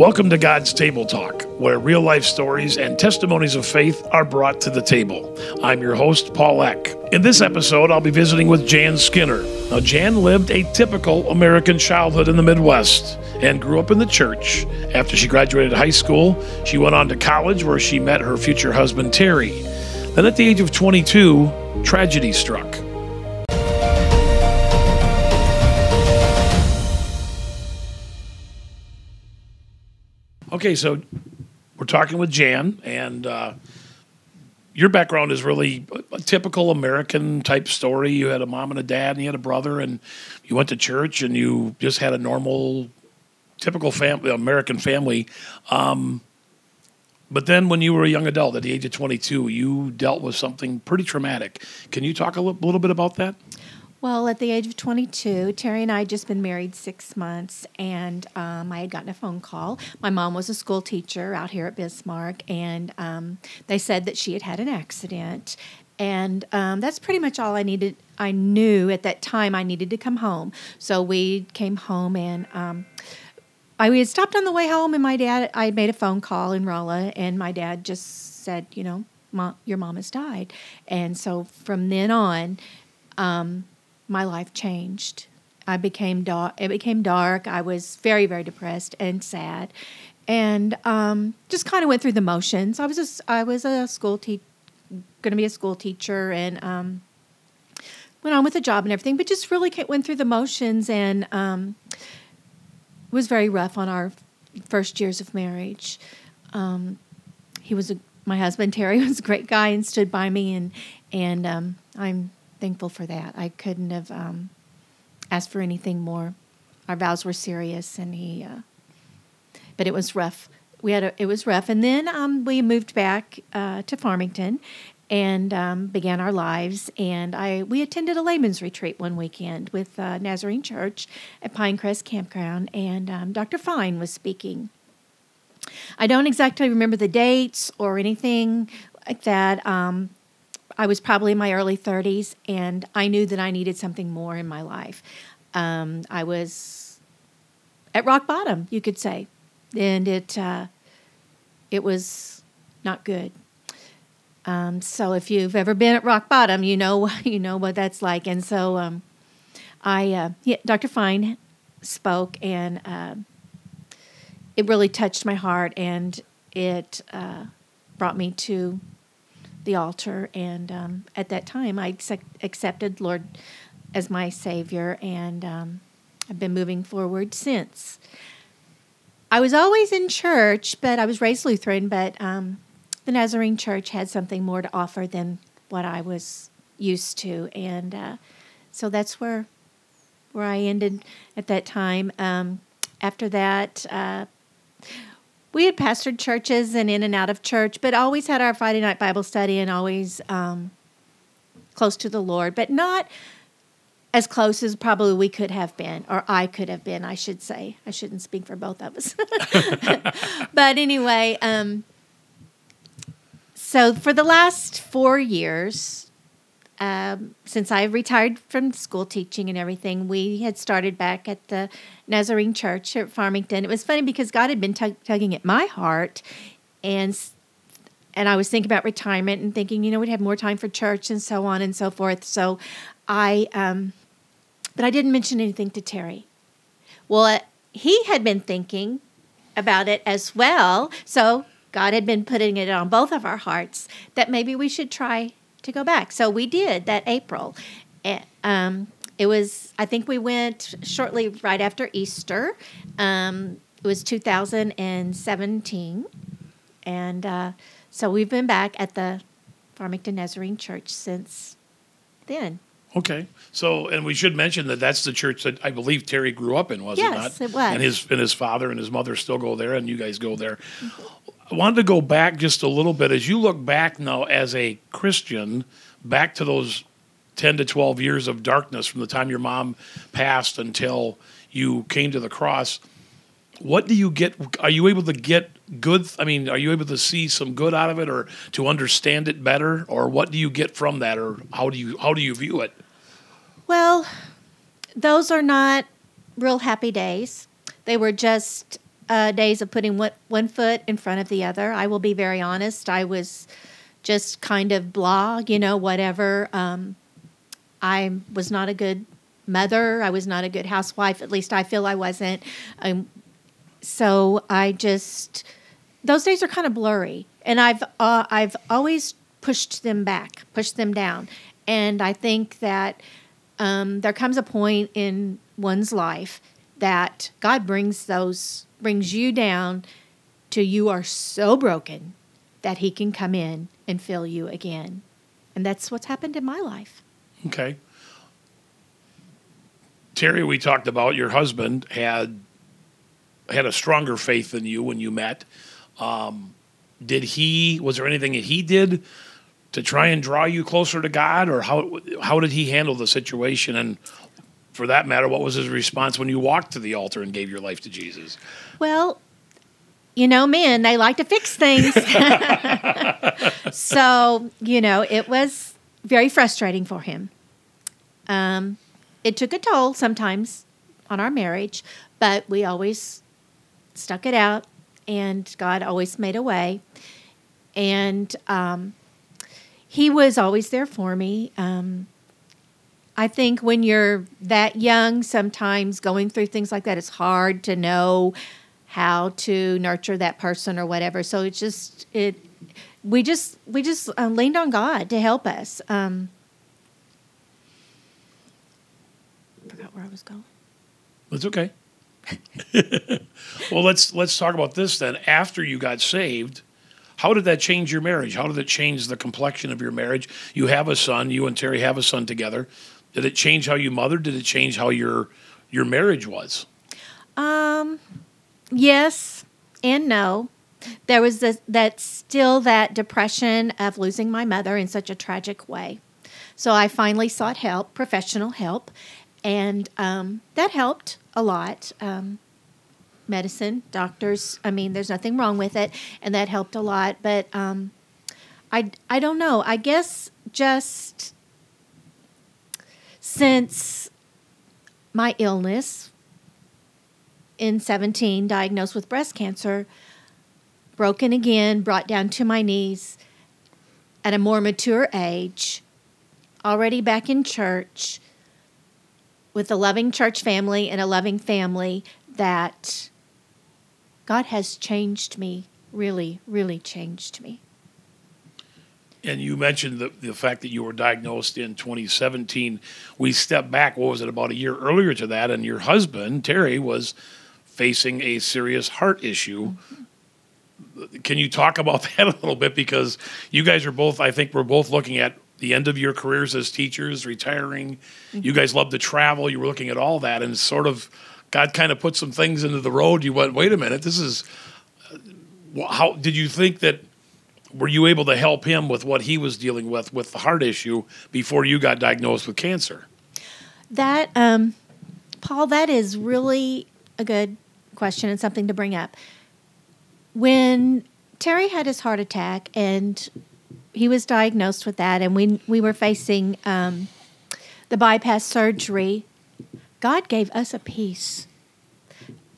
Welcome to God's Table Talk, where real life stories and testimonies of faith are brought to the table. I'm your host, Paul Eck. In this episode, I'll be visiting with Jan Skinner. Now, Jan lived a typical American childhood in the Midwest and grew up in the church. After she graduated high school, she went on to college where she met her future husband, Terry. Then, at the age of 22, tragedy struck. Okay, so we're talking with Jan, and uh, your background is really a typical American type story. You had a mom and a dad, and you had a brother, and you went to church, and you just had a normal, typical family, American family. Um, but then, when you were a young adult at the age of 22, you dealt with something pretty traumatic. Can you talk a little bit about that? Well, at the age of 22, Terry and I had just been married six months, and um, I had gotten a phone call. My mom was a school teacher out here at Bismarck, and um, they said that she had had an accident. And um, that's pretty much all I needed. I knew at that time I needed to come home. So we came home, and um, I we had stopped on the way home, and my dad, I made a phone call in Rolla, and my dad just said, you know, Mom, your mom has died. And so from then on, um, my life changed. I became dark. It became dark. I was very, very depressed and sad, and um, just kind of went through the motions. I was a, I was a school teacher, going to be a school teacher, and um, went on with a job and everything. But just really went through the motions, and um, was very rough on our first years of marriage. Um, he was a my husband Terry was a great guy and stood by me, and and um, I'm thankful for that. I couldn't have um, asked for anything more. Our vows were serious, and he, uh, but it was rough. We had a, it was rough, and then um, we moved back uh, to Farmington and um, began our lives. And I we attended a layman's retreat one weekend with uh, Nazarene Church at Pinecrest Campground, and um, Dr. Fine was speaking. I don't exactly remember the dates or anything like that. Um, I was probably in my early 30s, and I knew that I needed something more in my life. Um, I was at rock bottom, you could say, and it uh, it was not good. Um, so if you've ever been at rock bottom, you know you know what that's like. And so um, I, uh, yeah, Dr. Fine spoke, and uh, it really touched my heart, and it uh, brought me to the altar, and um, at that time, I accepted Lord as my Savior, and um, I've been moving forward since. I was always in church, but I was raised Lutheran, but um, the Nazarene Church had something more to offer than what I was used to, and uh, so that's where where I ended at that time. Um, after that. Uh, we had pastored churches and in and out of church, but always had our Friday night Bible study and always um, close to the Lord, but not as close as probably we could have been, or I could have been, I should say. I shouldn't speak for both of us. but anyway, um, so for the last four years, um, since I retired from school teaching and everything, we had started back at the Nazarene Church at Farmington. It was funny because God had been tug- tugging at my heart, and and I was thinking about retirement and thinking, you know, we'd have more time for church and so on and so forth. So I, um, but I didn't mention anything to Terry. Well, uh, he had been thinking about it as well. So God had been putting it on both of our hearts that maybe we should try to go back. So we did that April. Um, it was, I think we went shortly right after Easter. Um, it was 2017. And uh, so we've been back at the Farmington Nazarene Church since then. Okay, so and we should mention that that's the church that I believe Terry grew up in, was yes, it not? Yes, it was. And his and his father and his mother still go there, and you guys go there. I wanted to go back just a little bit. As you look back now as a Christian, back to those 10 to 12 years of darkness from the time your mom passed until you came to the cross, what do you get? Are you able to get good? I mean, are you able to see some good out of it or to understand it better? Or what do you get from that? Or how do you, how do you view it? Well, those are not real happy days. They were just uh, days of putting one, one foot in front of the other. I will be very honest. I was just kind of blah, you know, whatever. Um, I was not a good mother. I was not a good housewife. At least I feel I wasn't. Um, so I just those days are kind of blurry, and I've uh, I've always pushed them back, pushed them down, and I think that um, there comes a point in one's life that God brings those brings you down to you are so broken that He can come in and fill you again, and that's what's happened in my life. Okay. Terry, we talked about your husband had had a stronger faith than you when you met. Um, did he? Was there anything that he did to try and draw you closer to God, or how how did he handle the situation? And for that matter, what was his response when you walked to the altar and gave your life to Jesus? Well, you know, men they like to fix things. so you know, it was very frustrating for him. Um, it took a toll sometimes on our marriage, but we always stuck it out, and God always made a way. And um, He was always there for me. Um, I think when you're that young, sometimes going through things like that, it's hard to know how to nurture that person or whatever. So it's just it. We just we just uh, leaned on God to help us. Um, forgot where I was going. It's okay. well, let's let's talk about this then. After you got saved, how did that change your marriage? How did it change the complexion of your marriage? You have a son. You and Terry have a son together. Did it change how you mothered? Did it change how your your marriage was? Um, yes and no. There was this, that still that depression of losing my mother in such a tragic way. So I finally sought help, professional help, and um, that helped a lot. Um, medicine, doctors. I mean, there's nothing wrong with it, and that helped a lot. But um, I I don't know. I guess just since my illness in 17, diagnosed with breast cancer, broken again, brought down to my knees at a more mature age, already back in church with a loving church family and a loving family that God has changed me, really, really changed me. And you mentioned the, the fact that you were diagnosed in 2017. We stepped back, what was it, about a year earlier to that, and your husband, Terry, was facing a serious heart issue. Mm-hmm. Can you talk about that a little bit? Because you guys are both, I think, we're both looking at the end of your careers as teachers, retiring. Mm-hmm. You guys love to travel. You were looking at all that, and sort of God kind of put some things into the road. You went, wait a minute, this is. Uh, how did you think that? Were you able to help him with what he was dealing with with the heart issue before you got diagnosed with cancer? That, um, Paul, that is really a good question and something to bring up. When Terry had his heart attack and he was diagnosed with that, and we we were facing um, the bypass surgery. God gave us a peace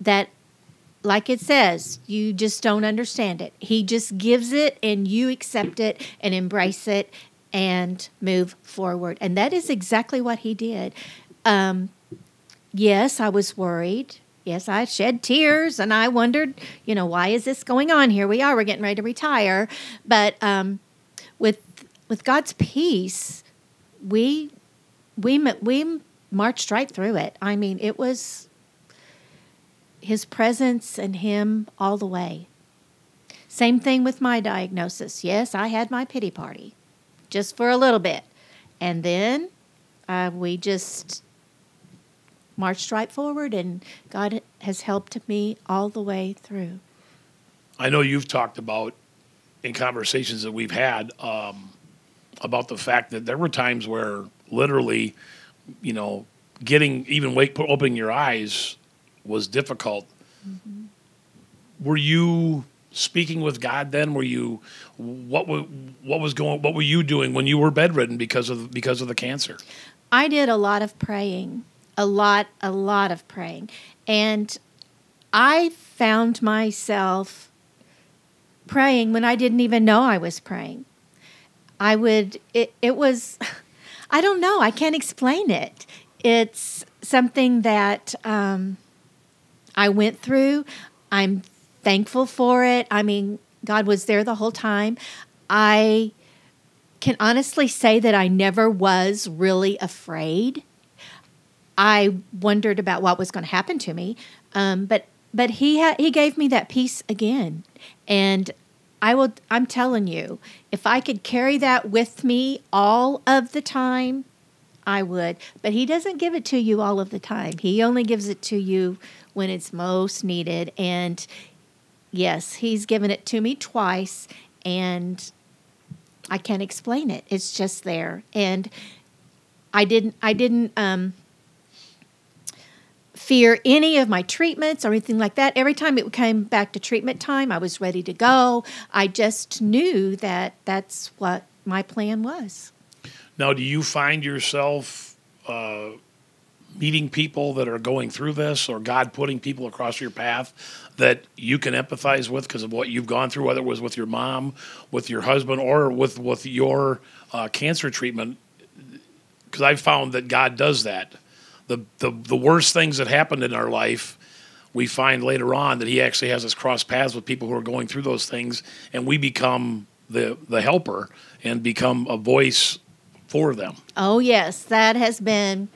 that, like it says, you just don't understand it. He just gives it, and you accept it and embrace it and move forward. And that is exactly what he did. Um, yes, I was worried. Yes, I shed tears and I wondered, you know, why is this going on? Here we are, we're getting ready to retire. But um, with with God's peace, we we we marched right through it. I mean, it was His presence and Him all the way. Same thing with my diagnosis. Yes, I had my pity party, just for a little bit, and then uh, we just marched right forward, and God has helped me all the way through. I know you've talked about in conversations that we've had um, about the fact that there were times where literally, you know, getting even wake opening your eyes was difficult. Mm-hmm. Were you speaking with God then? Were you what were, what was going what were you doing when you were bedridden because of because of the cancer? I did a lot of praying, a lot a lot of praying, and I found myself praying when I didn't even know I was praying. I would, it, it was, I don't know, I can't explain it. It's something that um, I went through. I'm thankful for it. I mean, God was there the whole time. I can honestly say that I never was really afraid. I wondered about what was going to happen to me, um, but but he ha- he gave me that peace again, and I will. I'm telling you, if I could carry that with me all of the time, I would. But he doesn't give it to you all of the time. He only gives it to you when it's most needed. And yes, he's given it to me twice, and I can't explain it. It's just there, and I didn't. I didn't. Um, fear any of my treatments or anything like that. Every time it came back to treatment time, I was ready to go. I just knew that that's what my plan was. Now, do you find yourself uh, meeting people that are going through this or God putting people across your path that you can empathize with because of what you've gone through, whether it was with your mom, with your husband, or with, with your uh, cancer treatment? Because I've found that God does that the, the, the worst things that happened in our life, we find later on that he actually has us cross paths with people who are going through those things, and we become the, the helper and become a voice for them. Oh, yes. That has been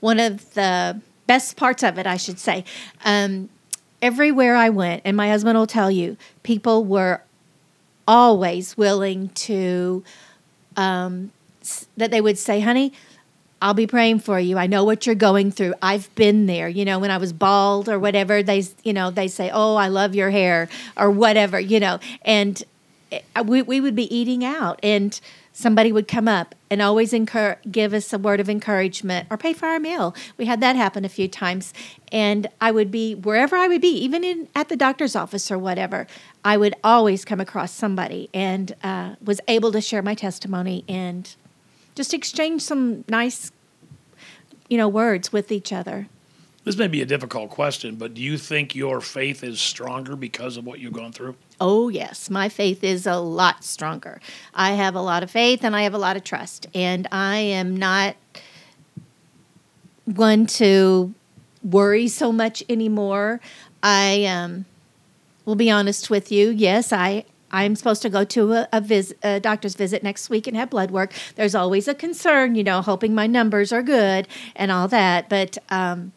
one of the best parts of it, I should say. Um, everywhere I went, and my husband will tell you, people were always willing to, um, that they would say, honey, I'll be praying for you. I know what you're going through. I've been there. You know, when I was bald or whatever, they, you know, they say, "Oh, I love your hair" or whatever, you know. And eh, we we would be eating out and somebody would come up and always incur- give us a word of encouragement or pay for our meal. We had that happen a few times, and I would be wherever I would be, even in at the doctor's office or whatever. I would always come across somebody and uh, was able to share my testimony and just exchange some nice, you know, words with each other. This may be a difficult question, but do you think your faith is stronger because of what you've gone through? Oh, yes. My faith is a lot stronger. I have a lot of faith and I have a lot of trust. And I am not one to worry so much anymore. I um, will be honest with you. Yes, I I'm supposed to go to a, a, vis- a, doctor's visit next week and have blood work. There's always a concern, you know, hoping my numbers are good and all that. But um,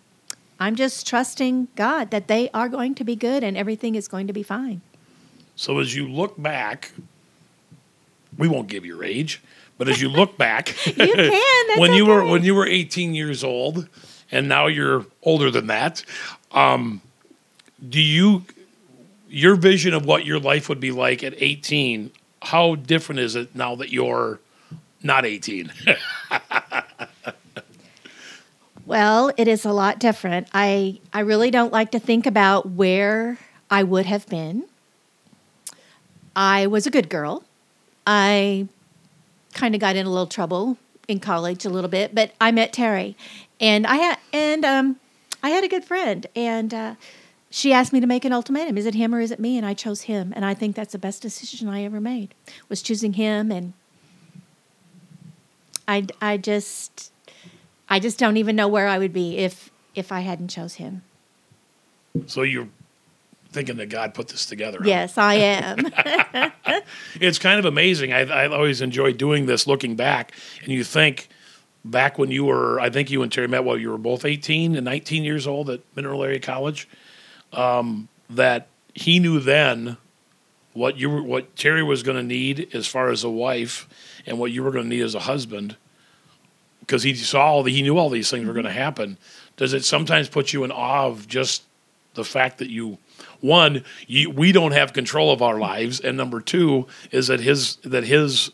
I'm just trusting God that they are going to be good and everything is going to be fine. So as you look back, we won't give your age, but as you look back, you can. when okay. you were when you were 18 years old, and now you're older than that, um, do you your vision of what your life would be like at 18, how different is it now that you're not 18? well, it is a lot different. I, I really don't like to think about where I would have been. I was a good girl. I kind of got in a little trouble in college a little bit, but I met Terry, and I had and um, I had a good friend, and uh, she asked me to make an ultimatum. Is it him or is it me? And i chose him and i think that's the best decision i ever made was choosing him and i, I just i just don't even know where i would be if if i hadn't chose him. So you're thinking that god put this together yes i am. It's kind of amazing. I, I always enjoy doing this looking back and you think back when you were i think you and terry met while you were both 18 and 19 years old at mineral area college um, that he knew then what you were, what Terry was going to need as far as a wife, and what you were going to need as a husband, because he saw all the, he knew all these things were going to happen. Does it sometimes put you in awe of just the fact that you, one, you, we don't have control of our lives, and number two is that his that his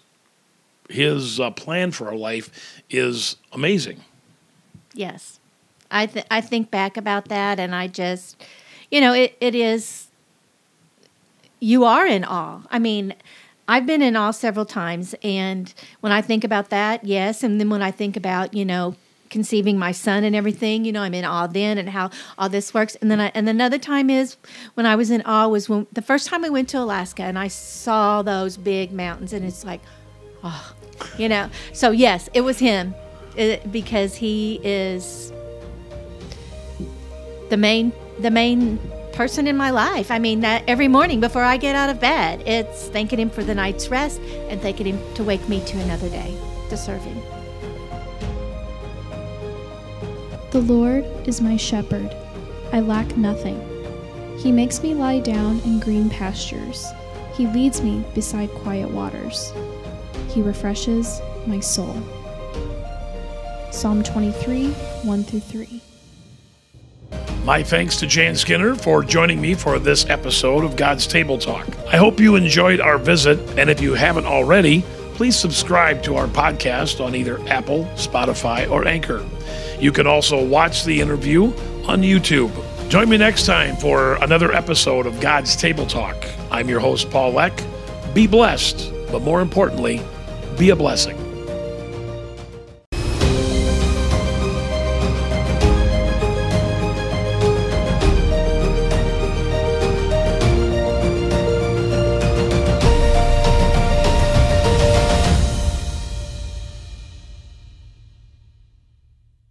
his uh, plan for our life is amazing. Yes, I th- I think back about that, and I just you know, it, it is, you are in awe. I mean, I've been in awe several times. And when I think about that, yes. And then when I think about, you know, conceiving my son and everything. You know, I'm in awe then and how all this works. And then I, and another time is when I was in awe was when the first time we went to Alaska and I saw those big mountains and it's like, oh, you know. So yes, it was him it, because he is the main the main person in my life. I mean, that every morning before I get out of bed, it's thanking him for the night's rest and thanking him to wake me to another day to serve him. The Lord is my shepherd. I lack nothing. He makes me lie down in green pastures. He leads me beside quiet waters. He refreshes my soul. Psalm 23, 1 through 3. My thanks to Jan Skinner for joining me for this episode of God's Table Talk. I hope you enjoyed our visit, and if you haven't already, please subscribe to our podcast on either Apple, Spotify, or Anchor. You can also watch the interview on YouTube. Join me next time for another episode of God's Table Talk. I'm your host, Paul Leck. Be blessed, but more importantly, be a blessing.